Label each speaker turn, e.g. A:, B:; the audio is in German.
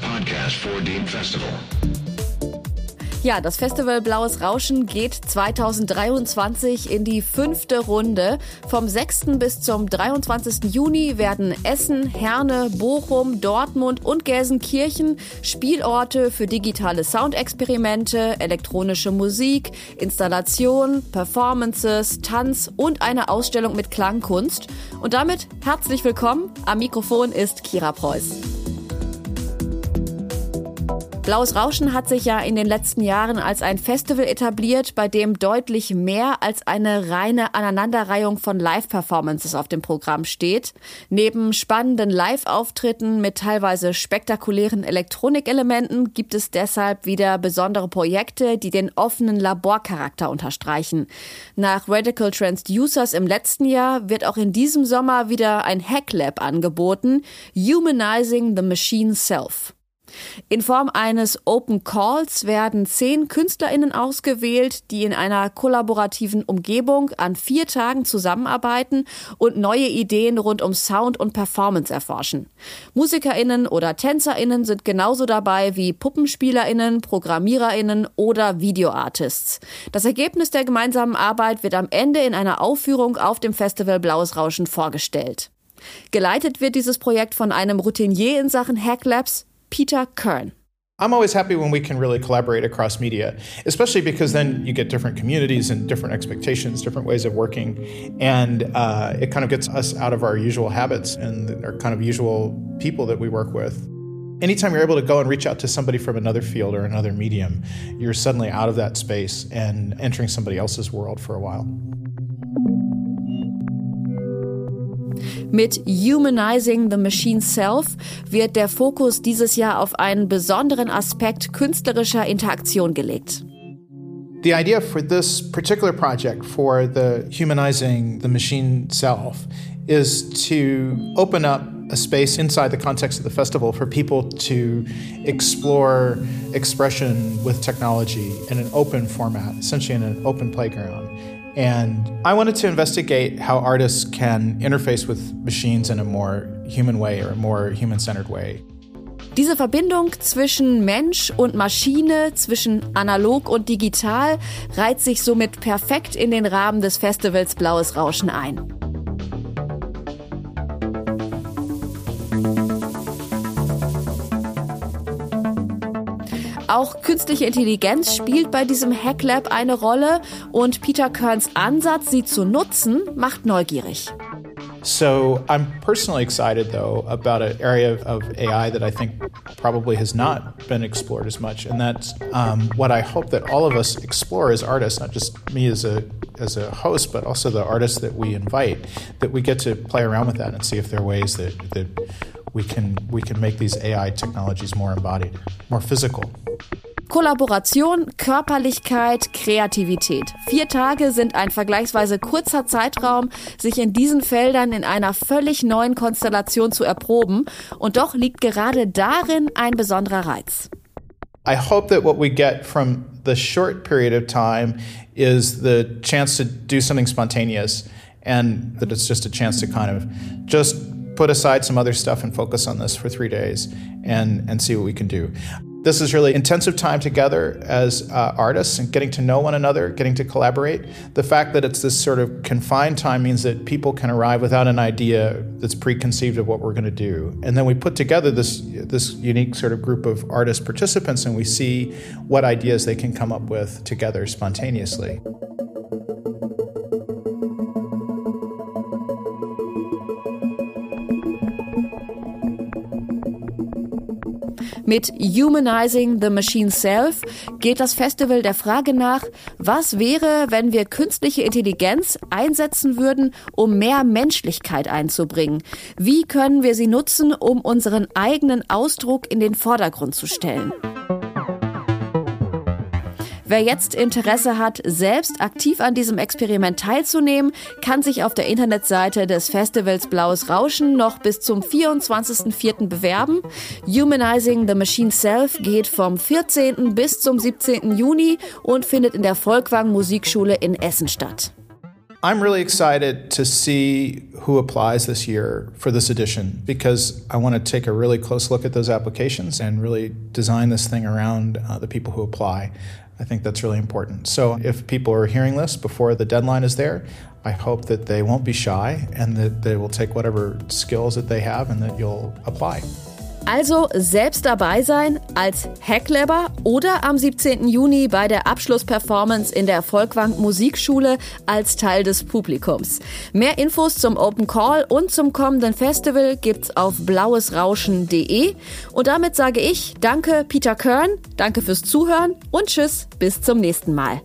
A: podcast for Dean Festival. Ja, das Festival Blaues Rauschen geht 2023 in die fünfte Runde. Vom 6. bis zum 23. Juni werden Essen, Herne, Bochum, Dortmund und Gelsenkirchen Spielorte für digitale Soundexperimente, elektronische Musik, Installationen, Performances, Tanz und eine Ausstellung mit Klangkunst. Und damit herzlich willkommen. Am Mikrofon ist Kira Preuß. Blaues Rauschen hat sich ja in den letzten Jahren als ein Festival etabliert, bei dem deutlich mehr als eine reine Aneinanderreihung von Live-Performances auf dem Programm steht. Neben spannenden Live-Auftritten mit teilweise spektakulären Elektronikelementen gibt es deshalb wieder besondere Projekte, die den offenen Laborcharakter unterstreichen. Nach Radical Transducers im letzten Jahr wird auch in diesem Sommer wieder ein Hacklab angeboten, Humanizing the Machine Self. In Form eines Open Calls werden zehn KünstlerInnen ausgewählt, die in einer kollaborativen Umgebung an vier Tagen zusammenarbeiten und neue Ideen rund um Sound und Performance erforschen. MusikerInnen oder TänzerInnen sind genauso dabei wie PuppenspielerInnen, ProgrammiererInnen oder Videoartists. Das Ergebnis der gemeinsamen Arbeit wird am Ende in einer Aufführung auf dem Festival Blaues Rauschen vorgestellt. Geleitet wird dieses Projekt von einem Routinier in Sachen Hacklabs, Peter Kern.
B: I'm always happy when we can really collaborate across media, especially because then you get different communities and different expectations, different ways of working, and uh, it kind of gets us out of our usual habits and our kind of usual people that we work with. Anytime you're able to go and reach out to somebody from another field or another medium, you're suddenly out of that space and entering somebody else's world for a while.
A: Mit Humanizing the Machine Self wird der Fokus dieses Jahr auf einen besonderen Aspekt künstlerischer Interaktion gelegt.
B: The idea for this particular project for the Humanizing the Machine Self is to open up a space inside the context of the festival for people to explore expression with technology in an open format, essentially in an open playground. And I wanted to investigate how artists can interface with machines in a more human way or a more human centered way.
A: Diese Verbindung zwischen Mensch und Maschine, zwischen analog und digital, reiht sich somit perfekt in den Rahmen des Festivals Blaues Rauschen ein. Auch künstliche Intelligenz spielt bei diesem Hacklab eine Rolle und Peter Kerns Ansatz, sie zu nutzen, macht neugierig.
B: So I'm personally excited though about an area of AI that I think probably has not been explored as much, and that's um, what I hope that all of us explore as artists, not just me as a as a host, but also the artists that we invite, that we get to play around with that and see if there are ways that that we can we can make these AI technologies more embodied, more physical.
A: Kollaboration, Körperlichkeit, Kreativität. Vier Tage sind ein vergleichsweise kurzer Zeitraum, sich in diesen Feldern in einer völlig neuen Konstellation zu erproben. Und doch liegt gerade darin ein besonderer Reiz.
B: I hope that what we get from the short period of time is the chance to do something spontaneous and that it's just a chance to kind of just put aside some other stuff and focus on this for three days and, and see what we can do. This is really intensive time together as uh, artists and getting to know one another, getting to collaborate. The fact that it's this sort of confined time means that people can arrive without an idea that's preconceived of what we're going to do. And then we put together this this unique sort of group of artist participants and we see what ideas they can come up with together spontaneously.
A: Mit Humanizing the Machine Self geht das Festival der Frage nach, was wäre, wenn wir künstliche Intelligenz einsetzen würden, um mehr Menschlichkeit einzubringen? Wie können wir sie nutzen, um unseren eigenen Ausdruck in den Vordergrund zu stellen? Wer jetzt Interesse hat, selbst aktiv an diesem Experiment teilzunehmen, kann sich auf der Internetseite des Festivals Blaues Rauschen noch bis zum 24.04. bewerben. Humanizing the Machine Self geht vom 14. bis zum 17. Juni und findet in der Volkwang Musikschule in Essen statt.
B: I'm really excited to see who applies this year for this edition because I want to take a really close look at those applications and really design this thing around uh, the people who apply. I think that's really important. So if people are hearing this before the deadline is there, I hope that they won't be shy and that they will take whatever skills that they have and that you'll apply.
A: Also selbst dabei sein als Hacklabber oder am 17. Juni bei der Abschlussperformance in der Volkwang Musikschule als Teil des Publikums. Mehr Infos zum Open Call und zum kommenden Festival gibt's auf blauesrauschen.de. Und damit sage ich Danke Peter Kern, danke fürs Zuhören und Tschüss, bis zum nächsten Mal.